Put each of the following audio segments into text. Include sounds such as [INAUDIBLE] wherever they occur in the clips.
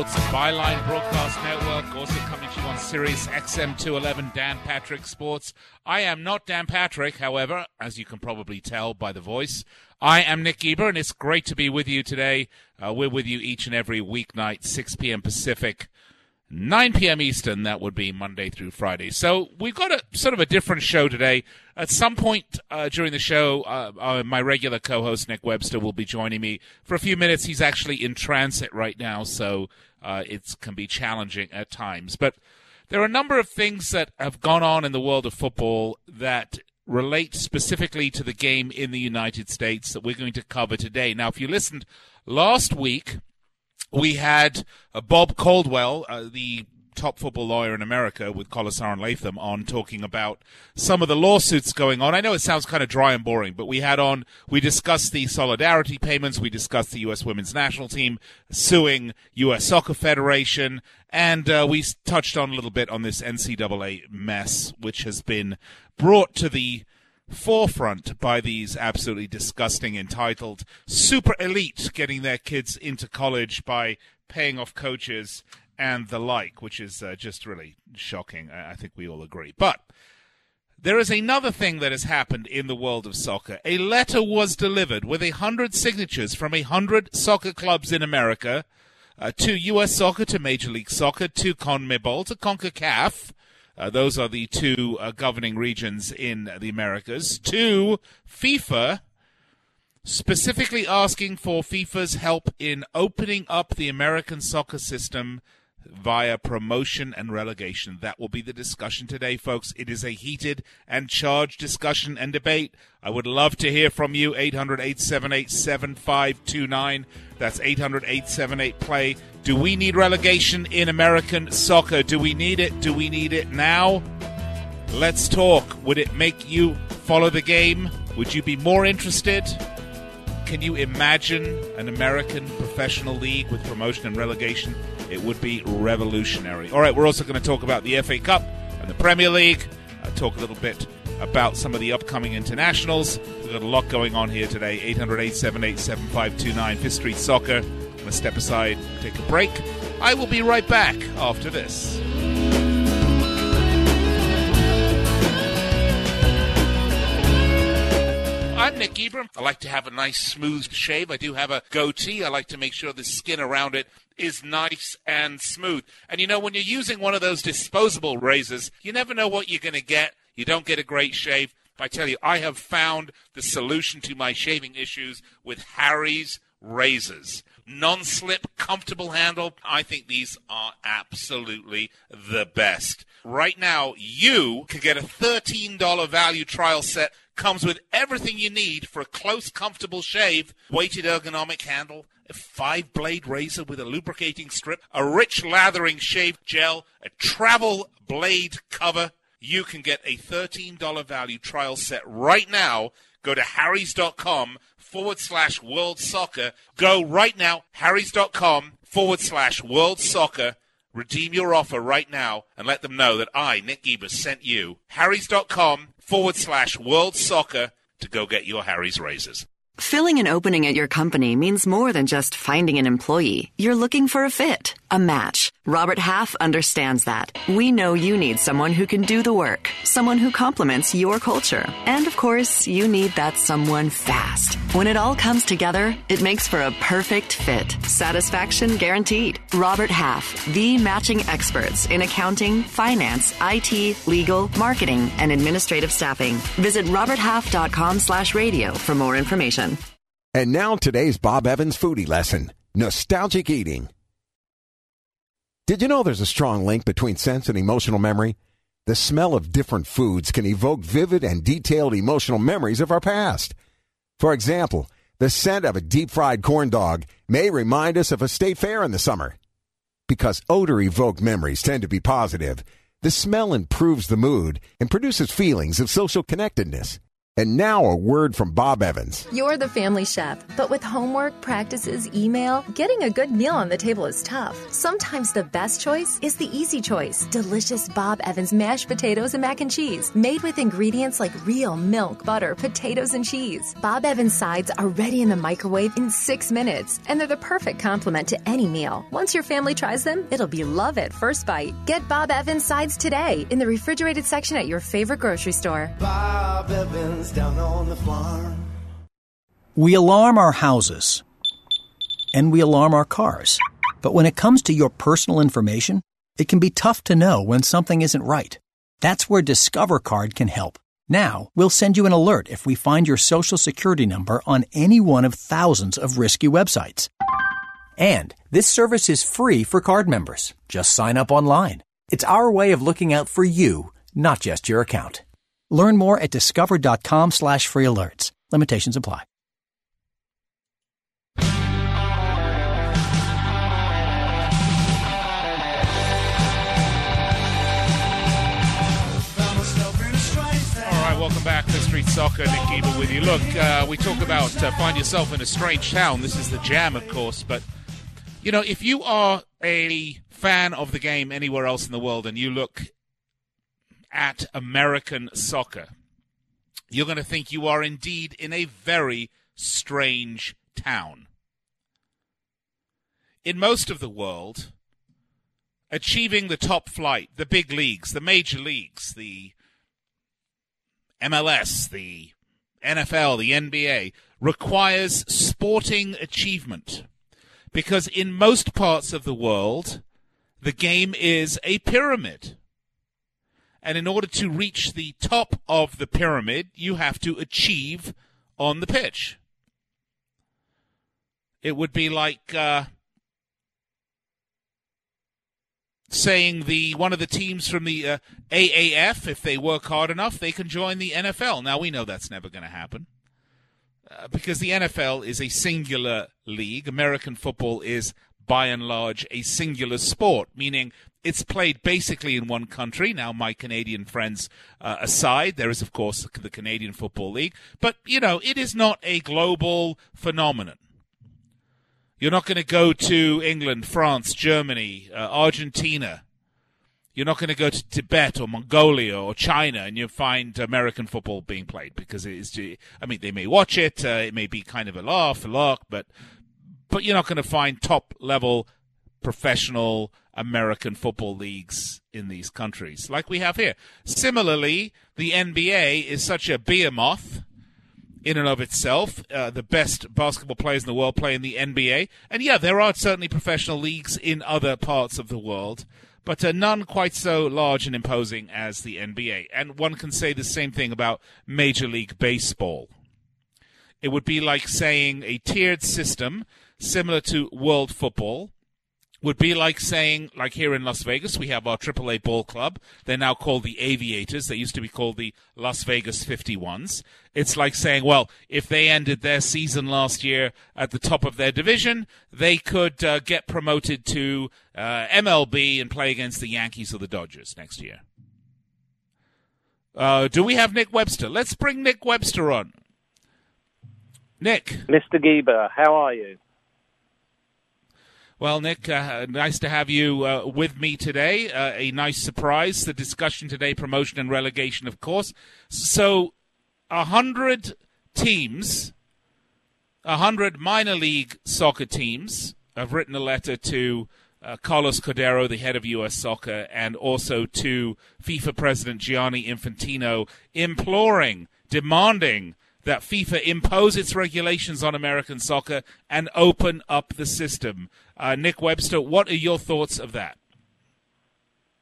Sports Byline Broadcast Network. Also coming to you on Sirius XM 211, Dan Patrick Sports. I am not Dan Patrick, however, as you can probably tell by the voice. I am Nick Geber, and it's great to be with you today. Uh, we're with you each and every weeknight, 6 p.m. Pacific. 9 p.m. Eastern, that would be Monday through Friday. So we've got a sort of a different show today. At some point uh, during the show, uh, uh, my regular co-host Nick Webster will be joining me for a few minutes. He's actually in transit right now, so uh, it can be challenging at times. But there are a number of things that have gone on in the world of football that relate specifically to the game in the United States that we're going to cover today. Now, if you listened last week, we had uh, Bob Caldwell, uh, the top football lawyer in America, with Colasar and Latham on talking about some of the lawsuits going on. I know it sounds kind of dry and boring, but we had on, we discussed the solidarity payments, we discussed the U.S. women's national team suing U.S. Soccer Federation, and uh, we touched on a little bit on this NCAA mess, which has been brought to the forefront by these absolutely disgusting entitled super elite getting their kids into college by paying off coaches and the like, which is uh, just really shocking. I think we all agree. But there is another thing that has happened in the world of soccer. A letter was delivered with a hundred signatures from a hundred soccer clubs in America uh, to U.S. Soccer, to Major League Soccer, to CONMEBOL, to CONCACAF. Uh, those are the two uh, governing regions in the Americas. To FIFA, specifically asking for FIFA's help in opening up the American soccer system via promotion and relegation. That will be the discussion today, folks. It is a heated and charged discussion and debate. I would love to hear from you. 800 878 7529. That's 800 878 play. Do we need relegation in American soccer? Do we need it? Do we need it now? Let's talk. Would it make you follow the game? Would you be more interested? Can you imagine an American professional league with promotion and relegation? It would be revolutionary. All right, we're also going to talk about the FA Cup and the Premier League. Uh, talk a little bit about some of the upcoming internationals. We've got a lot going on here today. 800 878 7529, Fifth Street Soccer. I'm going to step aside, take a break. I will be right back after this. Nick Ebram. I like to have a nice smooth shave. I do have a goatee. I like to make sure the skin around it is nice and smooth. And you know, when you're using one of those disposable razors, you never know what you're going to get. You don't get a great shave. I tell you, I have found the solution to my shaving issues with Harry's razors. Non slip, comfortable handle. I think these are absolutely the best. Right now, you can get a $13 value trial set. Comes with everything you need for a close, comfortable shave. Weighted ergonomic handle, a five blade razor with a lubricating strip, a rich lathering shave gel, a travel blade cover. You can get a $13 value trial set right now. Go to harrys.com forward slash world soccer. Go right now, harrys.com forward slash world soccer. Redeem your offer right now and let them know that I, Nick Gebers, sent you. harrys.com forward slash world soccer to go get your Harry's razors. Filling an opening at your company means more than just finding an employee. You're looking for a fit, a match. Robert Half understands that. We know you need someone who can do the work, someone who complements your culture. And of course, you need that someone fast. When it all comes together, it makes for a perfect fit. Satisfaction guaranteed. Robert Half, the matching experts in accounting, finance, IT, legal, marketing, and administrative staffing. Visit roberthalf.com slash radio for more information. And now today's Bob Evans foodie lesson nostalgic eating. Did you know there's a strong link between sense and emotional memory? The smell of different foods can evoke vivid and detailed emotional memories of our past. For example, the scent of a deep fried corn dog may remind us of a state fair in the summer. Because odor evoked memories tend to be positive, the smell improves the mood and produces feelings of social connectedness. And now a word from Bob Evans. You're the family chef, but with homework, practices, email, getting a good meal on the table is tough. Sometimes the best choice is the easy choice. Delicious Bob Evans mashed potatoes and mac and cheese, made with ingredients like real milk, butter, potatoes, and cheese. Bob Evans sides are ready in the microwave in six minutes, and they're the perfect complement to any meal. Once your family tries them, it'll be love at first bite. Get Bob Evans sides today in the refrigerated section at your favorite grocery store. Bob Evans down on the farm. We alarm our houses and we alarm our cars. But when it comes to your personal information, it can be tough to know when something isn't right. That's where Discover Card can help. Now, we'll send you an alert if we find your social security number on any one of thousands of risky websites. And this service is free for card members. Just sign up online. It's our way of looking out for you, not just your account. Learn more at discover.com slash free alerts. Limitations apply. All right, welcome back to Street Soccer. Nick Geber with you. Look, uh, we talk about uh, find yourself in a strange town. This is the jam, of course, but you know, if you are a fan of the game anywhere else in the world and you look at American soccer, you're going to think you are indeed in a very strange town. In most of the world, achieving the top flight, the big leagues, the major leagues, the MLS, the NFL, the NBA, requires sporting achievement. Because in most parts of the world, the game is a pyramid. And in order to reach the top of the pyramid, you have to achieve on the pitch. It would be like uh, saying the one of the teams from the uh, AAF, if they work hard enough, they can join the NFL. Now we know that's never going to happen uh, because the NFL is a singular league. American football is by and large a singular sport, meaning it's played basically in one country. Now, my Canadian friends uh, aside, there is, of course, the Canadian Football League, but, you know, it is not a global phenomenon. You're not going to go to England, France, Germany, uh, Argentina. You're not going to go to Tibet or Mongolia or China and you'll find American football being played because it is. I mean, they may watch it. Uh, it may be kind of a laugh, a lark, but but you're not going to find top level professional American football leagues in these countries like we have here. Similarly, the NBA is such a behemoth in and of itself. Uh, the best basketball players in the world play in the NBA. And yeah, there are certainly professional leagues in other parts of the world, but uh, none quite so large and imposing as the NBA. And one can say the same thing about Major League Baseball. It would be like saying a tiered system similar to world football would be like saying, like here in Las Vegas, we have our AAA ball club. They're now called the Aviators. They used to be called the Las Vegas 51s. It's like saying, well, if they ended their season last year at the top of their division, they could uh, get promoted to uh, MLB and play against the Yankees or the Dodgers next year. Uh, do we have Nick Webster? Let's bring Nick Webster on. Nick. Mr. Geber, how are you? Well, Nick, uh, nice to have you uh, with me today. Uh, a nice surprise. The discussion today, promotion and relegation, of course. So, a hundred teams 100 minor league soccer teams have written a letter to uh, Carlos Cordeiro, the head of U.S. soccer, and also to FIFA President Gianni Infantino, imploring, demanding that FIFA impose its regulations on American soccer and open up the system. Uh, Nick Webster, what are your thoughts of that?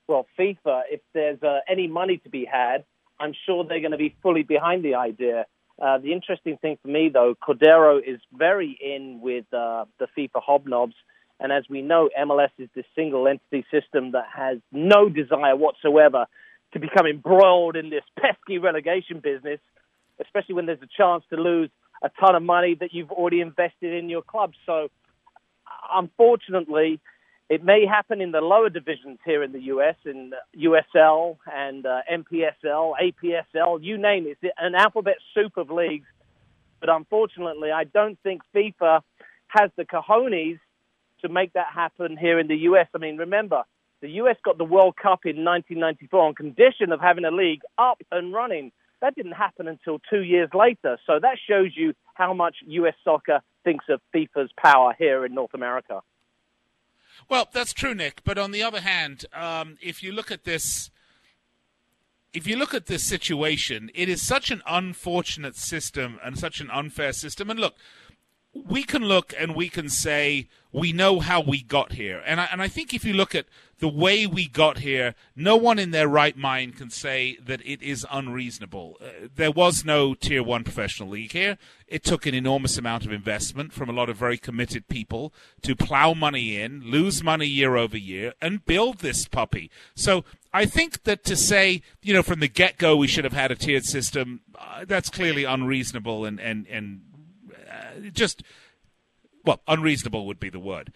Well, FIFA, if there's uh, any money to be had, I'm sure they're going to be fully behind the idea. Uh, the interesting thing for me, though, Cordeiro is very in with uh, the FIFA hobnobs. And as we know, MLS is this single entity system that has no desire whatsoever to become embroiled in this [LAUGHS] pesky relegation business, especially when there's a chance to lose a ton of money that you've already invested in your club. So, unfortunately, it may happen in the lower divisions here in the US, in USL and uh, NPSL, APSL, you name it. It's an alphabet soup of leagues. But unfortunately, I don't think FIFA has the cojones to make that happen here in the US. I mean, remember, the US got the World Cup in 1994 on condition of having a league up and running. That didn't happen until two years later. So that shows you how much US soccer thinks of FIFA's power here in North America. Well, that's true, Nick. But on the other hand, um, if you look at this, if you look at this situation, it is such an unfortunate system and such an unfair system. And look, we can look and we can say we know how we got here. And I, and I think if you look at the way we got here, no one in their right mind can say that it is unreasonable. Uh, there was no tier one professional league here. It took an enormous amount of investment from a lot of very committed people to plow money in, lose money year over year, and build this puppy. So I think that to say, you know, from the get go we should have had a tiered system, uh, that's clearly unreasonable and, and, and uh, just, well, unreasonable would be the word.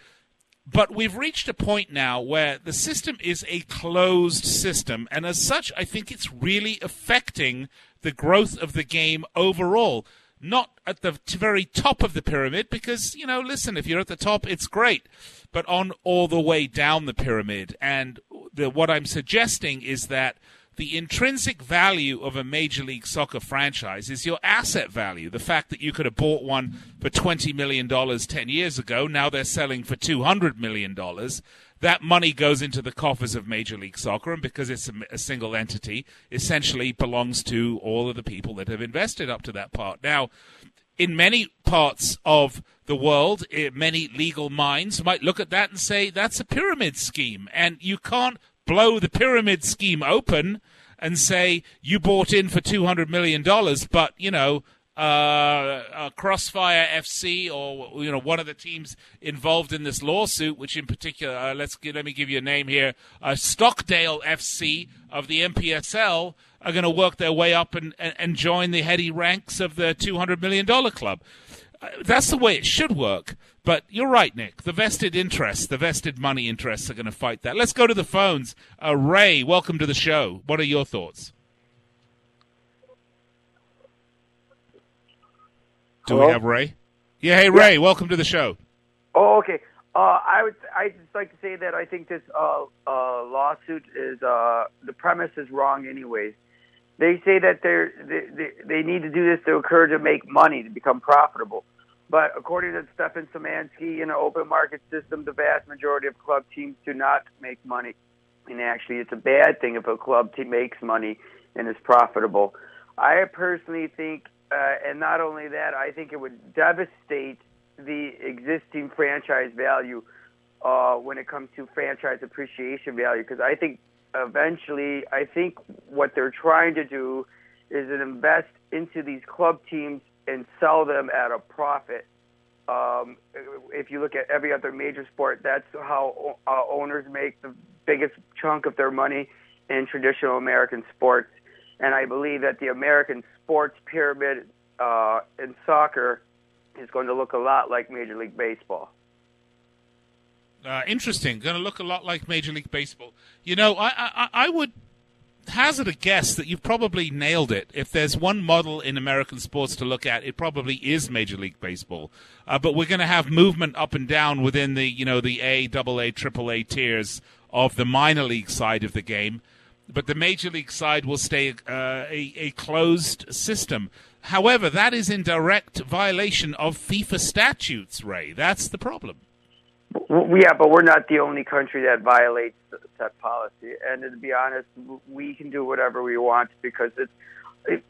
But we've reached a point now where the system is a closed system, and as such, I think it's really affecting the growth of the game overall. Not at the very top of the pyramid, because, you know, listen, if you're at the top, it's great, but on all the way down the pyramid. And the, what I'm suggesting is that the intrinsic value of a Major League Soccer franchise is your asset value. The fact that you could have bought one for $20 million 10 years ago, now they're selling for $200 million. That money goes into the coffers of Major League Soccer, and because it's a, a single entity, essentially belongs to all of the people that have invested up to that part. Now, in many parts of the world, eh, many legal minds might look at that and say that's a pyramid scheme, and you can't blow the pyramid scheme open and say you bought in for two hundred million dollars, but you know. Uh, uh, Crossfire FC, or you know, one of the teams involved in this lawsuit, which in particular, uh, let's let me give you a name here, uh, Stockade FC of the NPSL, are going to work their way up and, and, and join the heady ranks of the two hundred million dollar club. That's the way it should work. But you're right, Nick. The vested interests, the vested money interests are going to fight that. Let's go to the phones. Uh, Ray, welcome to the show. What are your thoughts? Do Hello? we have Ray? Yeah, hey Ray, welcome to the show. Oh, okay. Uh, I would I just like to say that I think this uh, uh, lawsuit is uh, the premise is wrong. Anyways, they say that they're, they they they need to do this to occur to make money to become profitable. But according to Stefan Szymanski, in an open market system, the vast majority of club teams do not make money. And actually, it's a bad thing if a club team makes money and is profitable. I personally think, uh, and not only that, I think it would devastate the existing franchise value uh, when it comes to franchise appreciation value. Because I think eventually, I think what they're trying to do is invest into these club teams and sell them at a profit. Um, if you look at every other major sport, that's how uh, owners make the biggest chunk of their money in traditional American sports. And I believe that the American sports pyramid uh, in soccer is going to look a lot like Major League Baseball. Uh, interesting. Going to look a lot like Major League Baseball. You know, I, I, I would hazard a guess that you've probably nailed it. If there's one model in American sports to look at, it probably is Major League Baseball. Uh, but we're going to have movement up and down within the you know the A, double A, triple A tiers of the minor league side of the game. But the major league side will stay uh, a, a closed system. However, that is in direct violation of FIFA statutes, Ray. That's the problem. Yeah, but we're not the only country that violates that policy. And to be honest, we can do whatever we want because it's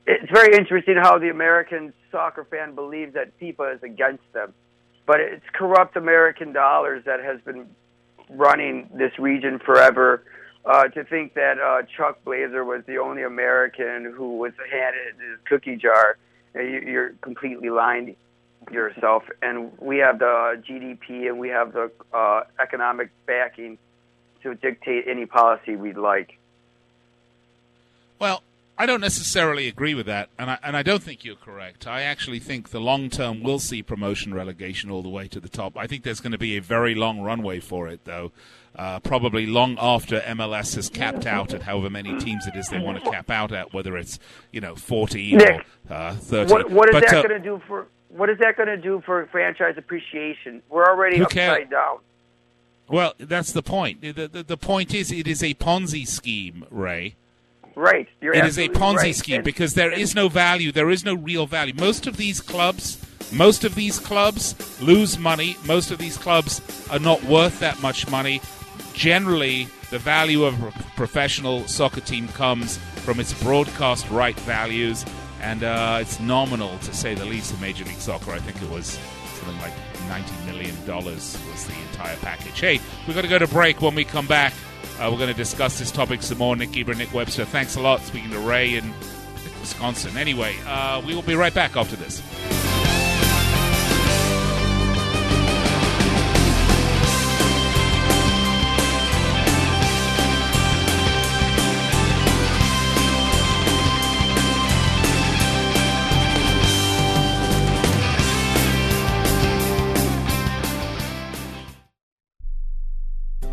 it's very interesting how the American soccer fan believes that FIFA is against them, but it's corrupt American dollars that has been running this region forever. Uh, to think that uh, Chuck Blazer was the only American who was handed his cookie jar, you're completely lying yourself. And we have the GDP and we have the uh, economic backing to dictate any policy we'd like. Well, I don't necessarily agree with that, and I, and I don't think you're correct. I actually think the long term will see promotion relegation all the way to the top. I think there's going to be a very long runway for it, though. Uh, probably long after MLS has capped out at however many teams it is they want to cap out at, whether it's you know 40 Nick, or uh, 30. What, what is but, that uh, going to do for what is that going to do for franchise appreciation? We're already Who upside down. Well, that's the point. The, the, the point is, it is a Ponzi scheme, Ray. Right. You're It is a Ponzi right. scheme And- because there is no value. There is no real value. Most of these clubs, most of these clubs lose money. Most of these clubs are not worth that much money. Generally, the value of a professional soccer team comes from its broadcast right values, and uh, it's nominal to say the least in Major League Soccer. I think it was something like ninety million dollars was the entire package. Hey, we've got to go to break. When we come back, uh, we're going to discuss this topic some more. Nick Geber, Nick Webster. Thanks a lot. Speaking to Ray in Wisconsin. Anyway, uh, we will be right back after this.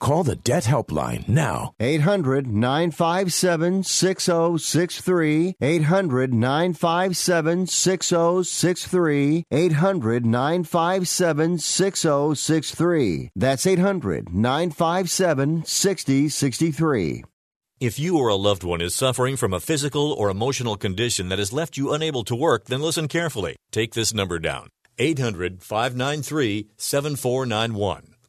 Call the Debt Helpline now. 800 957 6063. 800 957 6063. 800 957 6063. That's 800 957 6063. If you or a loved one is suffering from a physical or emotional condition that has left you unable to work, then listen carefully. Take this number down 800 593 7491.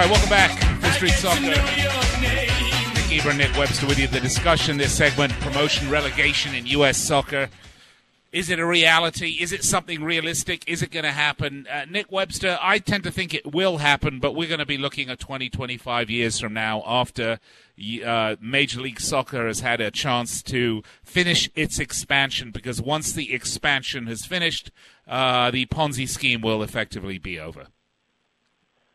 Right, welcome back to Street Soccer. Nick Geber, Nick Webster with you. The discussion this segment: promotion, relegation in U.S. soccer. Is it a reality? Is it something realistic? Is it going to happen? Uh, Nick Webster, I tend to think it will happen, but we're going to be looking at 20, 25 years from now after uh, Major League Soccer has had a chance to finish its expansion because once the expansion has finished, uh, the Ponzi scheme will effectively be over.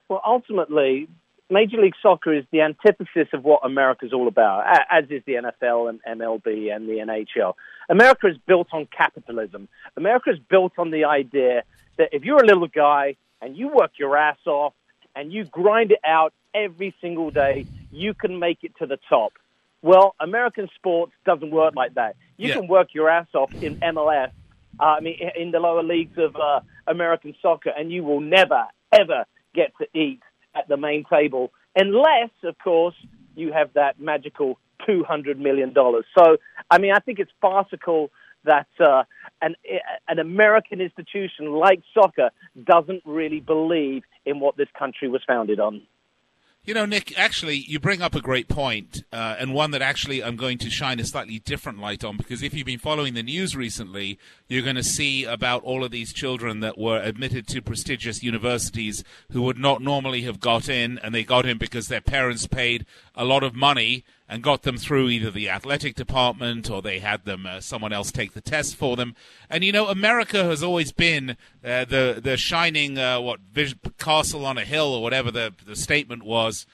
Well, ultimately, Major League Soccer is the antithesis of what America's all about, as is the NFL and MLB and the NHL. America is built on capitalism. America is built on the idea that if you're a little guy and you work your ass off and you grind it out every single day, you can make it to the top. Well, American sports doesn't work like that. You Yeah. can work your ass off in MLS, uh, I mean, in the lower leagues of uh, American soccer, and you will never, ever get to eat at the main table, unless, of course, you have that magical $200 million. So, I mean, I think it's farcical that uh, an, an American institution like soccer doesn't really believe in what this country was founded on. You know, Nick, actually, you bring up a great point, uh, and one that actually I'm going to shine a slightly different light on because if you've been following the news recently, you're going to see about all of these children that were admitted to prestigious universities who would not normally have got in, and they got in because their parents paid a lot of money and got them through either the athletic department or they had them uh, someone else take the test for them. And you know, America has always been uh, the the shining uh, what castle on a hill or whatever the the statement was.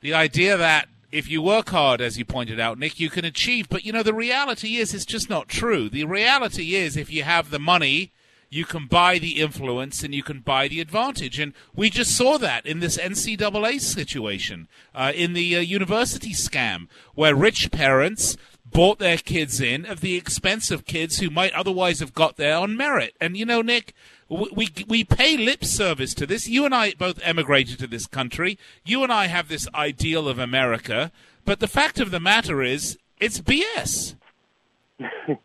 The idea that if you work hard, as you pointed out, Nick, you can achieve. But you know, the reality is it's just not true. The reality is if you have the money. You can buy the influence and you can buy the advantage. And we just saw that in this NCAA situation, uh, in the uh, university scam, where rich parents bought their kids in at the expense of kids who might otherwise have got there on merit. And you know, Nick, we, we we pay lip service to this. You and I both emigrated to this country. You and I have this ideal of America, but the fact of the matter is, it's BS. [LAUGHS]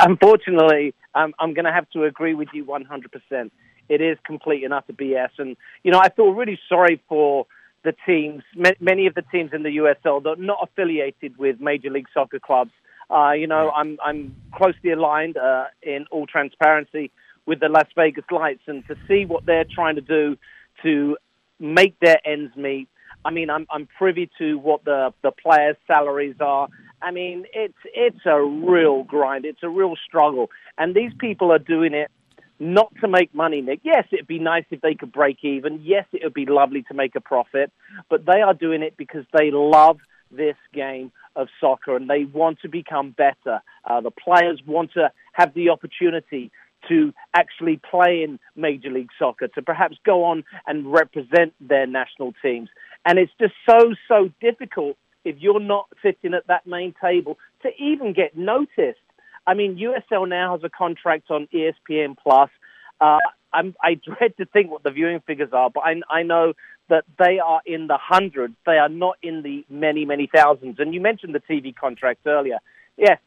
Unfortunately, I'm, I'm going to have to agree with you 100%. It is complete and utter BS. And, you know, I feel really sorry for the teams, ma- many of the teams in the USL that are not affiliated with Major League Soccer clubs. Uh, you know, I'm, I'm closely aligned uh, in all transparency with the Las Vegas Lights, and to see what they're trying to do to make their ends meet. I mean, I'm, I'm privy to what the, the players' salaries are. I mean, it's it's a real grind. It's a real struggle, and these people are doing it not to make money, Nick. Yes, it'd be nice if they could break even. Yes, it would be lovely to make a profit, but they are doing it because they love this game of soccer and they want to become better. Uh, the players want to have the opportunity to actually play in Major League Soccer, to perhaps go on and represent their national teams. And it's just so, so difficult if you're not sitting at that main table to even get noticed. I mean, USL now has a contract on ESPN Plus. Uh, I'm, I dread to think what the viewing figures are, but I, I know that they are in the hundreds. They are not in the many, many thousands. And you mentioned the TV contract earlier. Yes,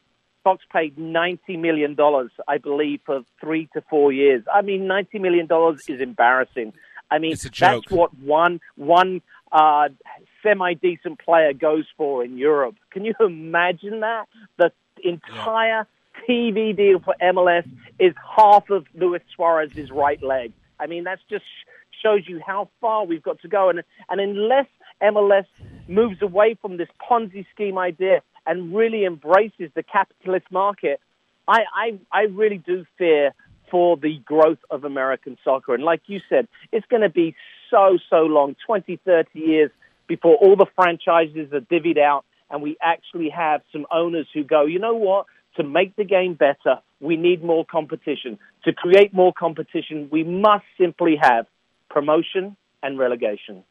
Fox paid ninety million dollars, I believe, for three to four years. I mean, ninety million dollars is embarrassing. I mean, It's a joke. that's what one one uh, semi decent player goes for in Europe. Can you imagine that? The entire TV deal for MLS is half of Luis Suarez's right leg. I mean, that's just shows you how far we've got to go. And and unless MLS moves away from this Ponzi scheme idea and really embraces the capitalist market, I I, I really do fear for the growth of American soccer. And like you said, it's going to be so, so long 20, 30 years before all the franchises are divvied out and we actually have some owners who go, you know what? To make the game better, we need more competition. To create more competition, we must simply have promotion and relegation.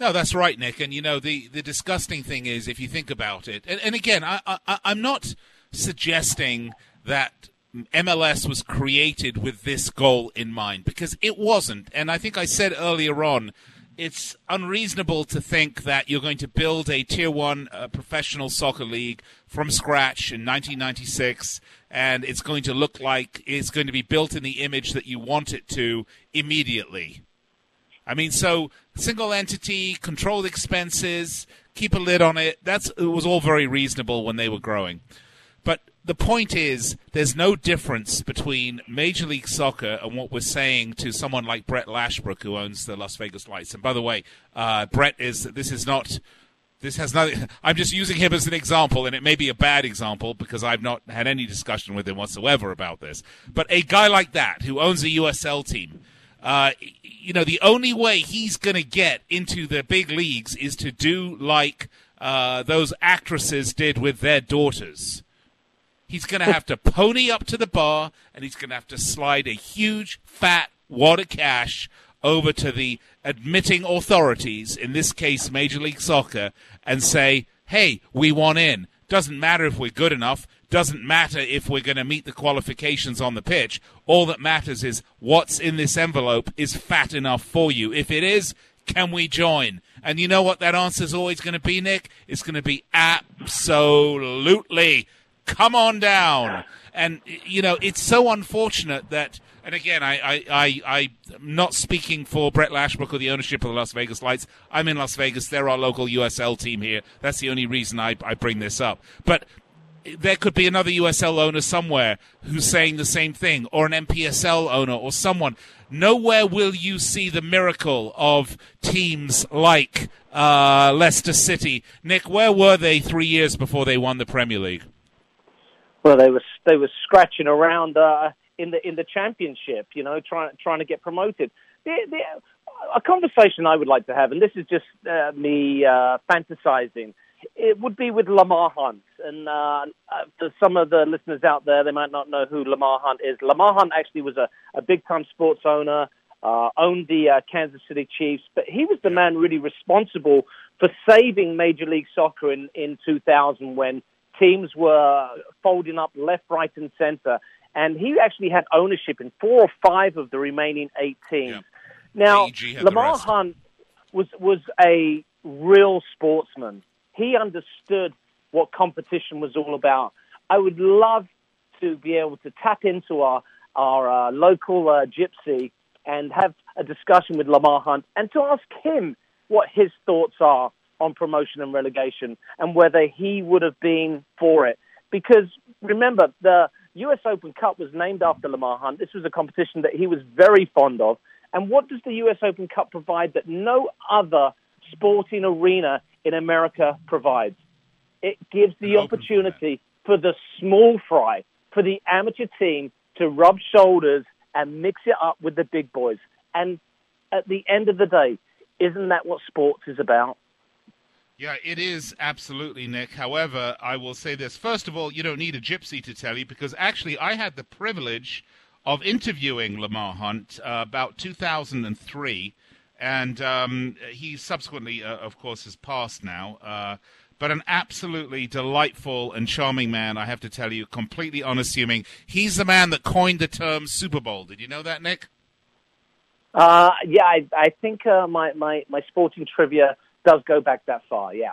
No, that's right, Nick. And you know the the disgusting thing is, if you think about it, and, and again, I, I I'm not suggesting that MLS was created with this goal in mind because it wasn't. And I think I said earlier on, it's unreasonable to think that you're going to build a tier one uh, professional soccer league from scratch in 1996 and it's going to look like it's going to be built in the image that you want it to immediately. I mean, so single entity, controlled expenses, keep a lid on it. That's it was all very reasonable when they were growing. The point is, there's no difference between Major League Soccer and what we're saying to someone like Brett Lashbrook, who owns the Las Vegas Lights. And by the way, uh, Brett is this is not. This has nothing. [LAUGHS] I'm just using him as an example, and it may be a bad example because I've not had any discussion with him whatsoever about this. But a guy like that who owns a USL team, uh, you know, the only way he's going to get into the big leagues is to do like uh, those actresses did with their daughters. He's going to have to pony up to the bar, and he's going to have to slide a huge, fat wad of cash over to the admitting authorities, in this case Major League Soccer, and say, hey, we want in. Doesn't matter if we're good enough. Doesn't matter if we're going to meet the qualifications on the pitch. All that matters is what's in this envelope is fat enough for you. If it is, can we join? And you know what that answer is always going to be, Nick? It's going to be absolutely. Come on down. And, you know, it's so unfortunate that and again, I, I, I, I'm not speaking for Brett Lashbrook or the ownership of the Las Vegas Lights. I'm in Las Vegas. They're our local USL team here. That's the only reason I, I bring this up. But there could be another USL owner somewhere who's saying the same thing, or an NPSL owner, or someone. Nowhere will you see the miracle of teams like uh, Leicester City. Nick, where were they three years before they won the Premier League? Well, they were they were scratching around uh, in the in the championship, you know, trying trying to get promoted. The, the, a conversation I would like to have, and this is just uh, me uh, fantasizing, it would be with Lamar Hunt. And uh, uh, for some of the listeners out there, they might not know who Lamar Hunt is. Lamar Hunt actually was a, a big time sports owner, uh, owned the uh, Kansas City Chiefs, but he was the man really responsible for saving Major League Soccer in, in 2000 when teams were folding up left, right, and center and he actually had ownership in four or five of the remaining eight teams. Yeah. Now, Lamar Hunt was was a real sportsman. He understood what competition was all about. I would love to be able to tap into our our uh, local uh, gypsy and have a discussion with Lamar Hunt and to ask him what his thoughts are on promotion and relegation and whether he would have been for it. Because remember, the US Open Cup was named after Lamar Hunt. This was a competition that he was very fond of. And what does the US Open Cup provide that no other sporting arena in America provides? It gives the opportunity for the small fry, for the amateur team to rub shoulders and mix it up with the big boys. And at the end of the day, isn't that what sports is about? Yeah, it is absolutely, Nick. However, I will say this. First of all, you don't need a gypsy to tell you because actually I had the privilege of interviewing Lamar Hunt uh, about 2003. And um, he subsequently, uh, of course, has passed now. Uh, but an absolutely delightful and charming man, I have to tell you, completely unassuming. He's the man that coined the term Super Bowl. Did you know that, Nick? Uh, yeah, I, I think uh, my, my, my sporting trivia does go back that far. Yeah.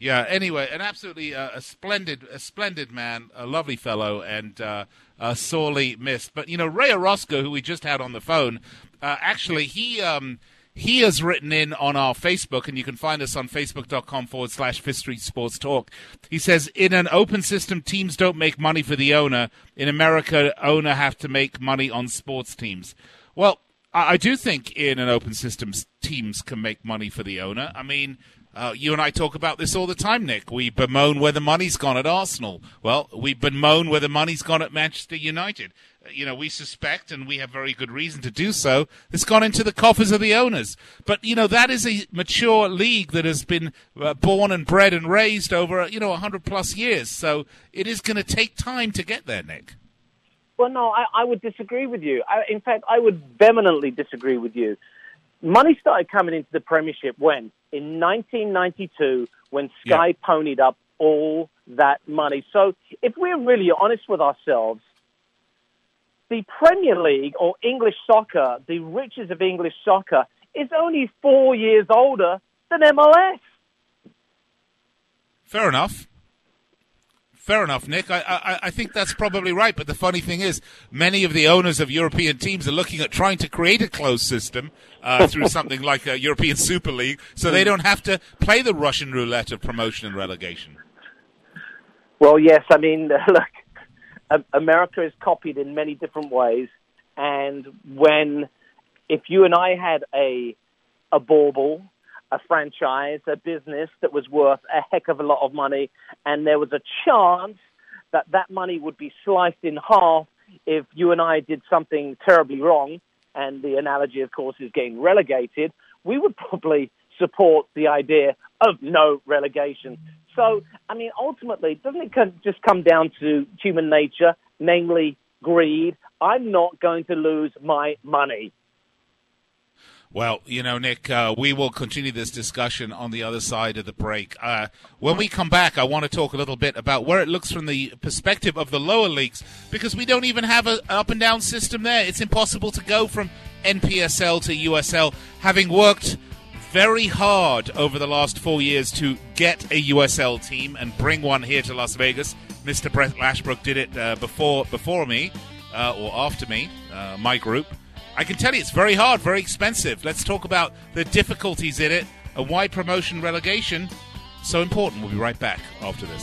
Yeah. Anyway, an absolutely uh, a splendid, a splendid man, a lovely fellow, and uh, uh, sorely missed. But you know, Ray Orozco, who we just had on the phone, uh, actually he. Um, he has written in on our Facebook, and you can find us on facebook.com forward slash Fifth Street Sports Talk. He says, In an open system, teams don't make money for the owner. In America, owner have to make money on sports teams. Well, I, do think in an open system, teams can make money for the owner. I mean, uh, you and I talk about this all the time, Nick. We bemoan where the money's gone at Arsenal. Well, we bemoan where the money's gone at Manchester United. Uh, you know, we suspect, and we have very good reason to do so, it's gone into the coffers of the owners. But, you know, that is a mature league that has been uh, born and bred and raised over, you know, 100 plus years. So it is going to take time to get there, Nick. Well, no, I, I would disagree with you. I, in fact, I would vehemently disagree with you. money started coming into the Premiership when? In 1992, when Sky Yeah. ponied up all that money. So if we're really honest with ourselves, the Premier League or English soccer, the riches of English soccer, is only four years older than MLS. Fair enough. Fair enough, Nick. I, I, I think that's probably right. But the funny thing is, many of the owners of European teams are looking at trying to create a closed system uh, through [LAUGHS] something like a European Super League, so they don't have to play the Russian roulette of promotion and relegation. Well, yes, I mean, [LAUGHS] look, America is copied in many different ways, and when if you and I had a a bauble, a franchise, a business that was worth a heck of a lot of money, and there was a chance that that money would be sliced in half if you and I did something terribly wrong, and the analogy, of course, is getting relegated, we would probably support the idea of no relegation. So, I mean, ultimately, doesn't it just come down to human nature, namely greed? I'm not going to lose my money. Well, you know, Nick, uh, we will continue this discussion on the other side of the break. Uh, when we come back, I want to talk a little bit about where it looks from the perspective of the lower leagues, because we don't even have an up and down system there. It's impossible to go from NPSL to USL, having worked very hard over the last four years to get a USL team and bring one here to Las Vegas. Mr. Brett Lashbrook did it uh, before before me uh, or after me, uh, my group. I can tell you it's very hard, very expensive. Let's talk about the difficulties in it and why promotion relegation so important. We'll be right back after this.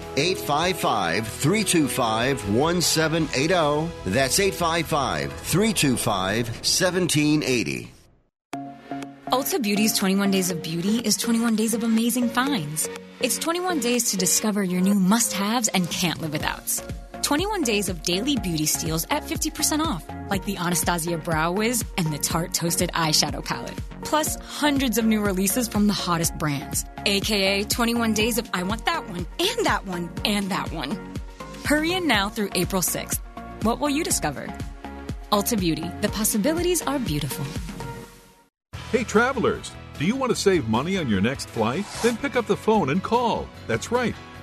855 325 1780. That's 855 325 1780. Ulta Beauty's 21 Days of Beauty is 21 days of amazing finds. It's 21 days to discover your new must haves and can't live withouts. 21 days of daily beauty steals at 50% off, like the Anastasia Brow Wiz and the Tarte Toasted Eyeshadow Palette. Plus, hundreds of new releases from the hottest brands, aka 21 days of I want that one, and that one, and that one. Hurry in now through April 6th. What will you discover? Ulta Beauty, the possibilities are beautiful. Hey, travelers, do you want to save money on your next flight? Then pick up the phone and call. That's right,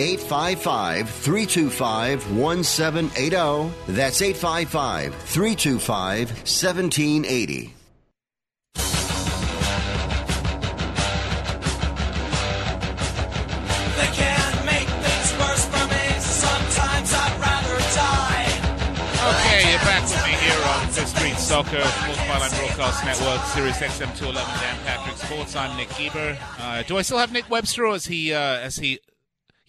855 325 1780. That's 855 325 1780. They can't make things worse for me. Sometimes I'd rather die. Okay, you're back with me here on Fifth Street Soccer, Sports Byline Broadcast Network, Sirius XM 211, Dan Patrick Sports. I'm Nick Geber. Uh, do I still have Nick Webster, or is he, uh, is he...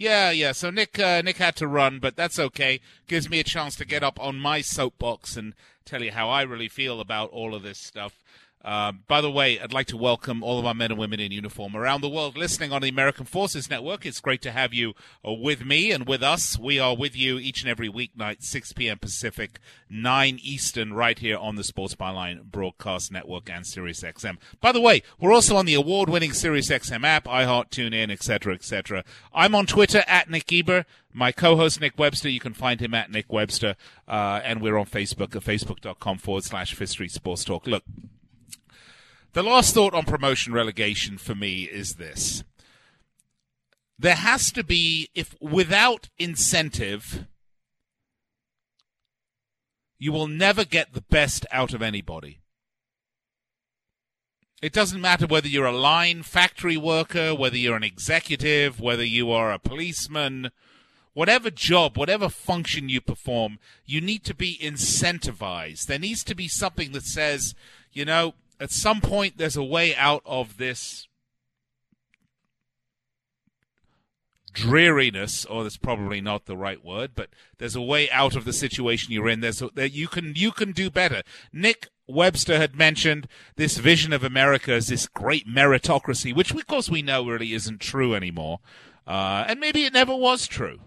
Yeah, yeah, so Nick, uh, Nick had to run, but that's okay. Gives me a chance to get up on my soapbox and tell you how I really feel about all of this stuff. Uh, by the way, I'd like to welcome all of our men and women in uniform around the world listening on the American Forces Network. It's great to have you uh, with me and with us. We are with you each and every weeknight, 6 p.m. Pacific, 9 Eastern, right here on the Sports Byline Broadcast Network and Sirius XM. By the way, we're also on the award-winning Sirius XM app, iHeart, TuneIn, etc., etc. I'm on Twitter at Nick Geber. My co-host Nick Webster, you can find him at Nick Webster, uh, and we're on Facebook at facebook.com forward slash Street Sports Talk. Look, the last thought on promotion relegation for me is this. There has to be, if without incentive, you will never get the best out of anybody. It doesn't matter whether you're a line factory worker, whether you're an executive, whether you are a policeman, whatever job, whatever function you perform, you need to be incentivized. There needs to be something that says, you know, at some point there's a way out of this dreariness or that's probably not the right word but there's a way out of the situation you're in. There's a, that you can you can do better. Nick webster had mentioned this vision of america as this great meritocracy which of course we know really isn't true anymore. Uh, and maybe it never was true.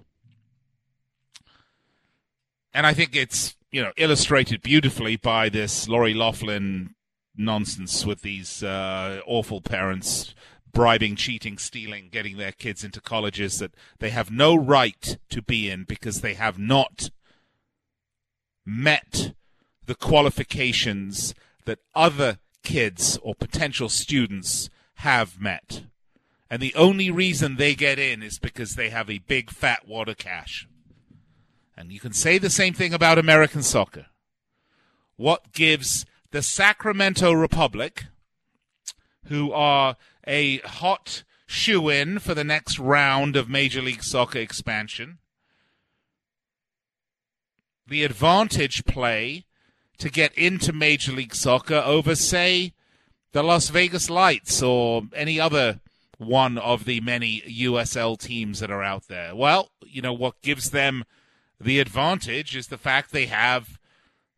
And i think it's you know illustrated beautifully by this Lori Loughlin nonsense with these uh, awful parents bribing, cheating, stealing, getting their kids into colleges that they have no right to be in because they have not met the qualifications that other kids or potential students have met. And the only reason they get in is because they have a big fat of cash. And you can say the same thing about American soccer. What gives the Sacramento Republic, who are a hot shoe in for the next round of Major League Soccer expansion. The advantage play to get into Major League Soccer over, say, the Las Vegas Lights or any other one of the many USL teams that are out there. Well, you know, what gives them the advantage is the fact they have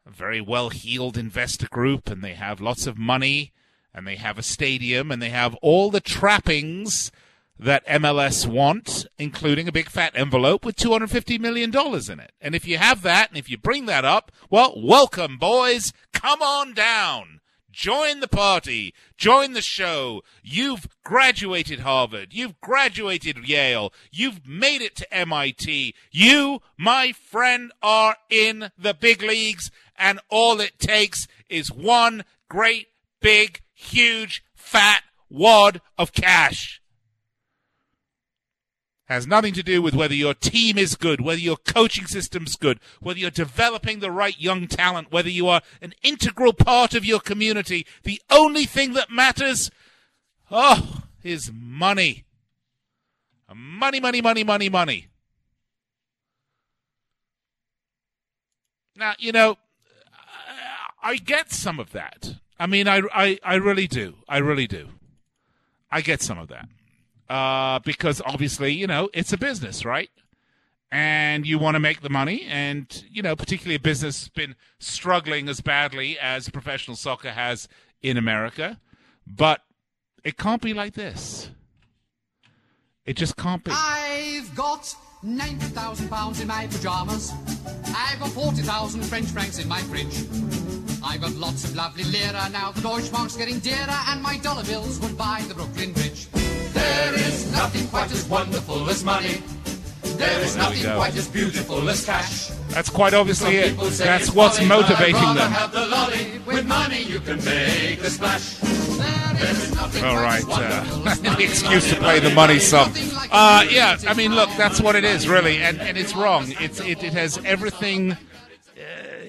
a very well heeled investor group and they have lots of money and they have a stadium and they have all the trappings that MLS want, including a big fat envelope with $250 million in it. And if you have that and if you bring that up, well, welcome, boys. Come on down. Join the party. Join the show. You've graduated Harvard. You've graduated Yale. You've made it to MIT. You, my friend, are in the big leagues and all it takes is one great, big, huge, fat wad of cash. Has nothing to do with whether your team is good, whether your coaching system's good, whether you're developing the right young talent, whether you are an integral part of your community. The only thing that matters, oh, is money. Money, money, money, money, money. Now, you know, I get some of that. I mean, I, I, I really do. I really do. I get some of that. Uh, because obviously, you know, it's a business, right? And you want to make the money. And, you know, particularly a business has been struggling as badly as professional soccer has in America. But it can't be like this. It just can't be. I've got 90,000 pounds in my pajamas. I've got 40,000 French francs in my fridge. I've got lots of lovely lira now. The Deutschmark's getting dearer, and my dollar bills would buy the Brooklyn Bridge. There is nothing quite as wonderful as money. There is nothing go. quite as beautiful as cash. That's quite obviously it. That's what's folly, motivating them. The. With money, you can make the splash. All right, uh, the [LAUGHS] excuse to play the money song. Uh, yeah, I mean, look, that's what it is, really, and and it's wrong. It's it, it has everything.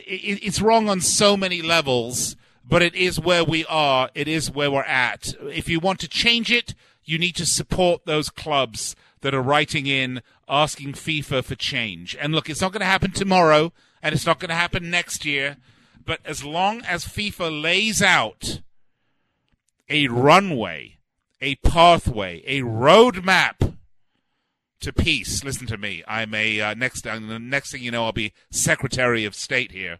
It, it's wrong on so many levels, but it is where we are. It is where we're at. If you want to change it, you need to support those clubs that are writing in asking FIFA for change. And look, it's not going to happen tomorrow, and it's not going to happen next year. But as long as FIFA lays out a runway, a pathway, a roadmap to peace. Listen to me. I'm a uh, next. Uh, the next thing you know, I'll be Secretary of State here.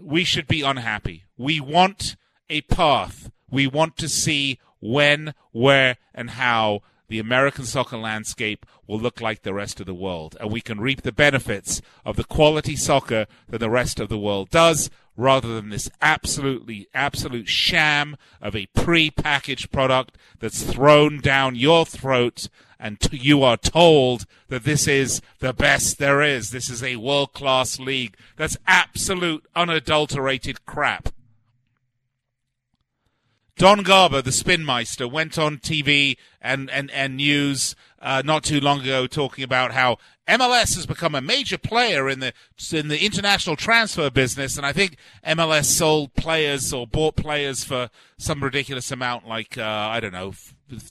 We should be unhappy. We want a path. We want to see when, where, and how the American soccer landscape will look like the rest of the world. And we can reap the benefits of the quality soccer that the rest of the world does rather than this absolutely, absolute sham of a pre-packaged product that's thrown down your throat and t- you are told that this is the best there is. This is a world-class league. That's absolute, unadulterated crap. Don Garber, the spinmeister, went on TV and, and, and news uh, not too long ago talking about how MLS has become a major player in the in the international transfer business, and I think MLS sold players or bought players for some ridiculous amount, like uh, I don't know,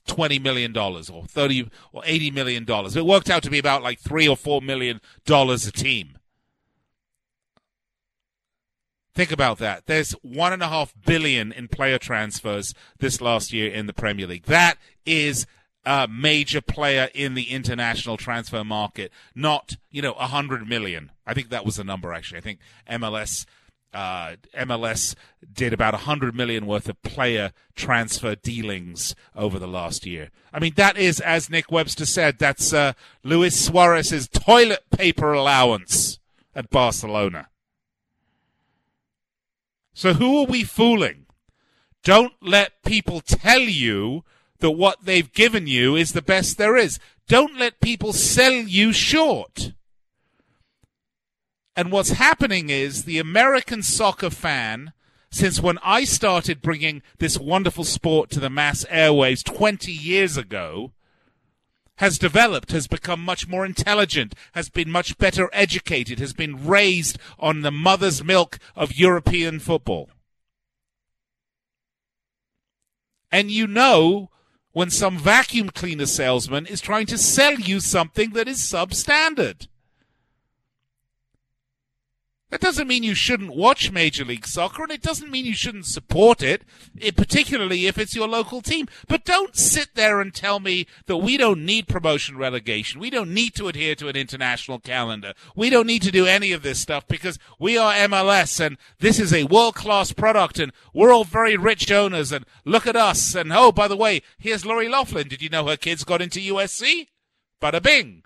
twenty million dollars or thirty or eighty million dollars. It worked out to be about like three or four million dollars a team. Think about that. There's one and a half billion in player transfers this last year in the Premier League. That is a major player in the international transfer market, not, you know, a hundred million. I think that was the number actually. I think MLS uh, MLS did about a hundred million worth of player transfer dealings over the last year. I mean, that is, as Nick Webster said, that's uh, Luis Suarez's toilet paper allowance at Barcelona. So who are we fooling? Don't let people tell you that what they've given you is the best there is. Don't let people sell you short. And what's happening is the American soccer fan, since when I started bringing this wonderful sport to the mass airwaves 20 years ago, has developed, has become much more intelligent, has been much better educated, has been raised on the mother's milk of European football. And you know when some vacuum cleaner salesman is trying to sell you something that is substandard. That doesn't mean you shouldn't watch Major League Soccer, and it doesn't mean you shouldn't support it, eh, particularly if it's your local team. But don't sit there and tell me that we don't need promotion relegation. We don't need to adhere to an international calendar. We don't need to do any of this stuff because we are MLS, and this is a world-class product, and we're all very rich owners, and look at us. And oh, by the way, here's Lori Loughlin. Did you know her kids got into USC? Bada bing.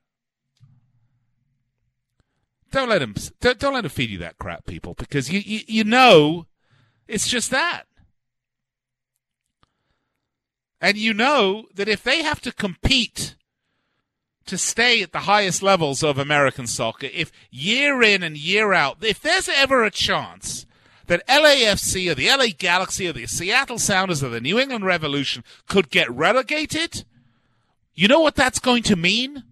Don't let him. Don't, don't let him feed you that crap, people, because you, you you know it's just that. And you know that if they have to compete to stay at the highest levels of American soccer, if year in and year out, if there's ever a chance that LAFC or the LA Galaxy or the Seattle Sounders or the New England Revolution could get relegated, you know what that's going to mean?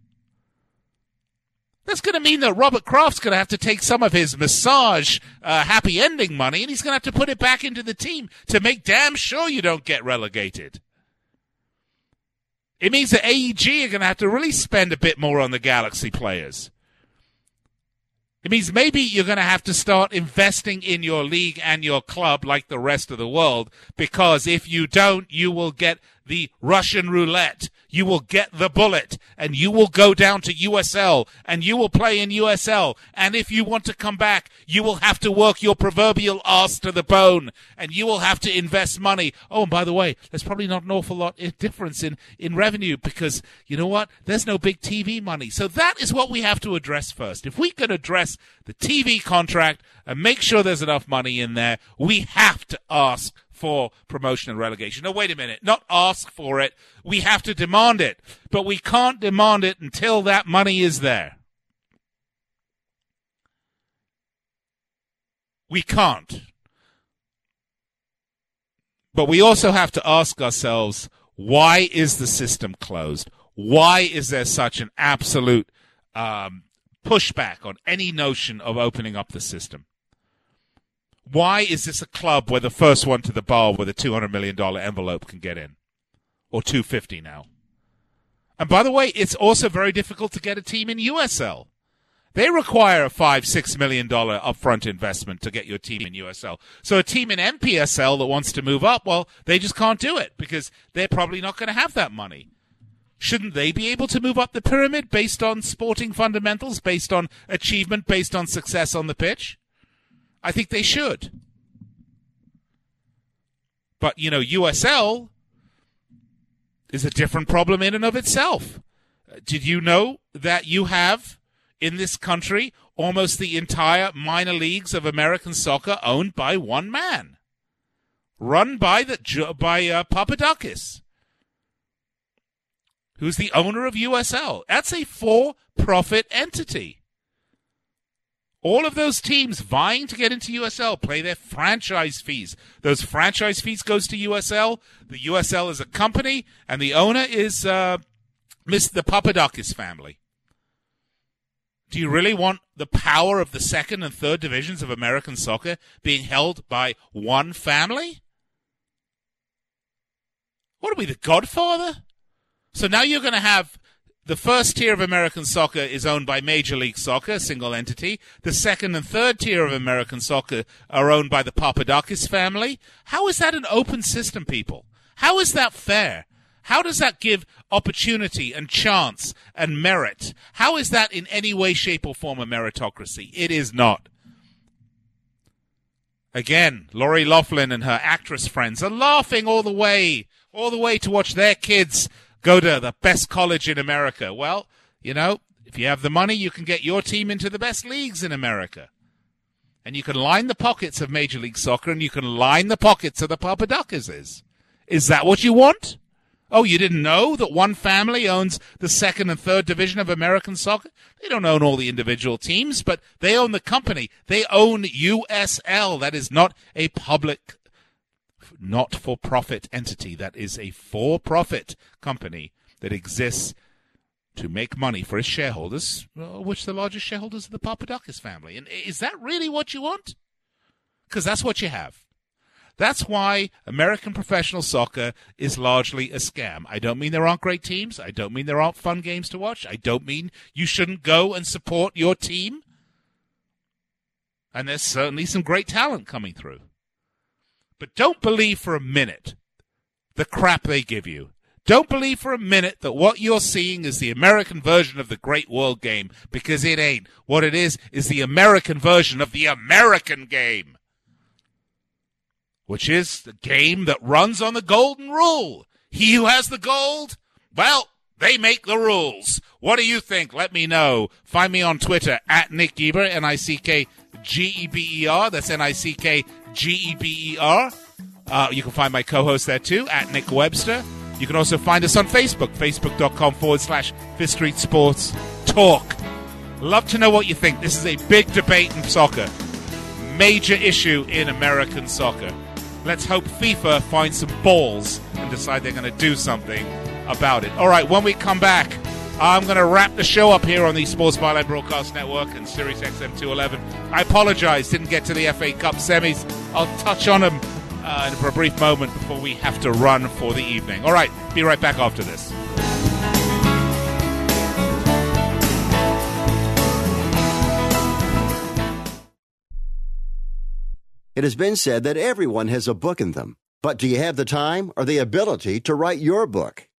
That's going to mean that Robert Kraft's going to have to take some of his massage uh, happy ending money and he's going to have to put it back into the team to make damn sure you don't get relegated. It means that AEG are going to have to really spend a bit more on the Galaxy players. It means maybe you're going to have to start investing in your league and your club like the rest of the world because if you don't, you will get the Russian roulette you will get the bullet and you will go down to USL and you will play in USL. And if you want to come back, you will have to work your proverbial ass to the bone and you will have to invest money. Oh, and by the way, there's probably not an awful lot of difference in, in revenue because you know what? There's no big TV money. So that is what we have to address first. If we can address the TV contract and make sure there's enough money in there, we have to ask for promotion and relegation. No, wait a minute. Not ask for it. We have to demand it. But we can't demand it until that money is there. We can't. But we also have to ask ourselves why is the system closed? Why is there such an absolute um, pushback on any notion of opening up the system? Why is this a club where the first one to the bar with a $200 million envelope can get in? Or 250 now. And by the way, it's also very difficult to get a team in USL. They require a five, six million dollar upfront investment to get your team in USL. So a team in NPSL that wants to move up, well, they just can't do it because they're probably not going to have that money. Shouldn't they be able to move up the pyramid based on sporting fundamentals, based on achievement, based on success on the pitch? I think they should. But, you know, USL is a different problem in and of itself. Did you know that you have in this country almost the entire minor leagues of American soccer owned by one man? Run by the by uh, Papadakis, who's the owner of USL. That's a for-profit entity. All of those teams vying to get into USL play their franchise fees. Those franchise fees goes to USL. The USL is a company, and the owner is uh, Miss the Papadakis family. Do you really want the power of the second and third divisions of American soccer being held by one family? What are we, the Godfather? So now you're going to have the first tier of American soccer is owned by Major League Soccer, a single entity. The second and third tier of American soccer are owned by the Papadakis family. How is that an open system, people? How is that fair? How does that give opportunity and chance and merit? How is that in any way, shape, or form a meritocracy? It is not. Again, Lori Loughlin and her actress friends are laughing all the way, all the way to watch their kids go to the best college in America. Well, you know, if you have the money, you can get your team into the best leagues in America. And you can line the pockets of Major League Soccer and you can line the pockets of the Papadakis. Is that what you want? Oh, you didn't know that one family owns the second and third division of American soccer? They don't own all the individual teams, but they own the company. They own USL. That is not a public not for profit entity. That is a for profit company that exists to make money for its shareholders, uh, which the largest shareholders are the Papadakis family. And is that really what you want? Because that's what you have. That's why American professional soccer is largely a scam. I don't mean there aren't great teams. I don't mean there aren't fun games to watch. I don't mean you shouldn't go and support your team. And there's certainly some great talent coming through. But don't believe for a minute the crap they give you. Don't believe for a minute that what you're seeing is the American version of the Great World Game, because it ain't. What it is, is the American version of the American game, which is the game that runs on the golden rule. He who has the gold, well, they make the rules. What do you think? Let me know. Find me on Twitter at Nick Geber, N I C K G E B E R. That's N I C K G E B E R. Uh, you can find my co host there too, at Nick Webster. You can also find us on Facebook, facebook.com forward slash Fifth Street Sports Talk. Love to know what you think. This is a big debate in soccer, major issue in American soccer. Let's hope FIFA finds some balls and decide they're going to do something about it. All right, when we come back, I'm going to wrap the show up here on the Sports Byline Broadcast Network and Sirius XM 211. I apologize, didn't get to the FA Cup semis. I'll touch on them uh, for a brief moment before we have to run for the evening. All right, be right back after this. It has been said that everyone has a book in them. But do you have the time or the ability to write your book?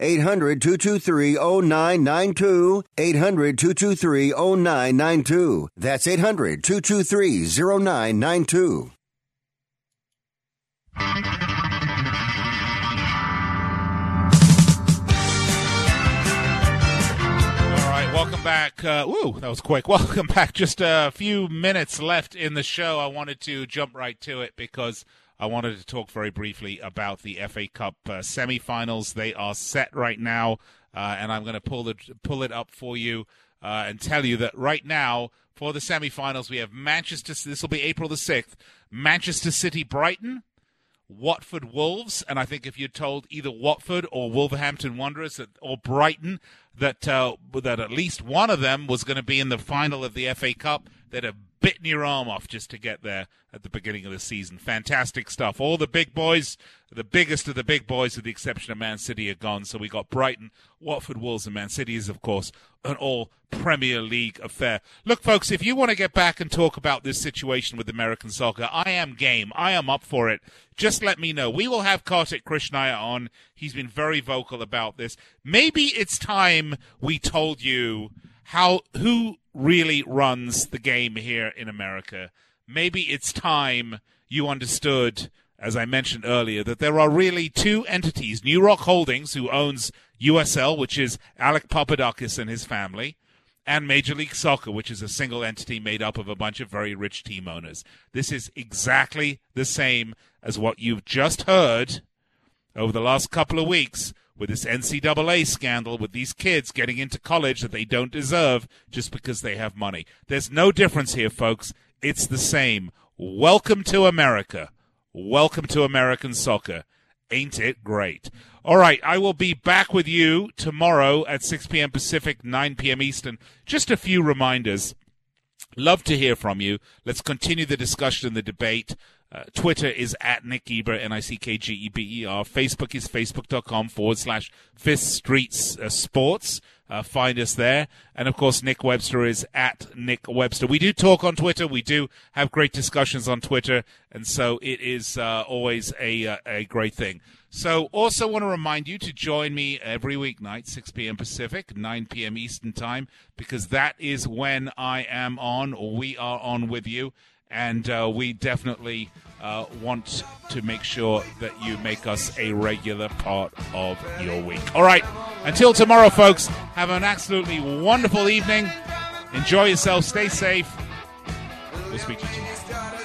800 223 0992. 800 223 0992. That's 800 223 0992. All right, welcome back. Uh, woo, that was quick. [LAUGHS] Welcome back. Just a few minutes left in the show. I wanted to jump right to it because I wanted to talk very briefly about the FA Cup uh, semi-finals. They are set right now, uh, and I'm going to pull it pull it up for you uh, and tell you that right now for the semi-finals we have Manchester. This will be April the sixth. Manchester City, Brighton. Watford Wolves, and I think if you'd told either Watford or Wolverhampton Wanderers that, or Brighton that uh, that at least one of them was going to be in the final of the FA Cup, they'd have bitten your arm off just to get there at the beginning of the season. Fantastic stuff. All the big boys, the biggest of the big boys, with the exception of Man City, are gone. So we got Brighton, Watford, Wolves, and Man City is, of course, an all Premier League affair. Look, folks, if you want to get back and talk about this situation with American soccer, I am game. I am up for it. Just let me know. We will have Kartik Krishnaiyer on. He's been very vocal about this. Maybe it's time we told you how who really runs the game here in America. Maybe it's time you understood, as I mentioned earlier, that there are really two entities: NuRock Holdings, who owns USL, which is Alec Papadakis and his family, and Major League Soccer, which is a single entity made up of a bunch of very rich team owners. This is exactly the same as what you've just heard over the last couple of weeks with this NCAA scandal with these kids getting into college that they don't deserve just because they have money. There's no difference here, folks. It's the same. Welcome to America. Welcome to American soccer. Ain't it great? All right, I will be back with you tomorrow at 6 p.m. Pacific, 9 p.m. Eastern. Just a few reminders. Love to hear from you. Let's continue the discussion and the debate. Uh, Twitter is at Nick Geber, N-I-C-K-G-E-B-E-R. Facebook is facebook.com forward slash Fifth Street uh, Sports. Uh, find us there. And of course, Nick Webster is at Nick Webster. We do talk on Twitter. We do have great discussions on Twitter. And so it is uh, always a, uh, a great thing. So also want to remind you to join me every weeknight, 6 p.m. Pacific, 9 p.m. Eastern Time, because that is when I am on, or we are on with you and uh, we definitely uh, want to make sure that you make us a regular part of your week. All right, until tomorrow, folks, have an absolutely wonderful evening. Enjoy yourself, stay safe. We'll speak to you tomorrow.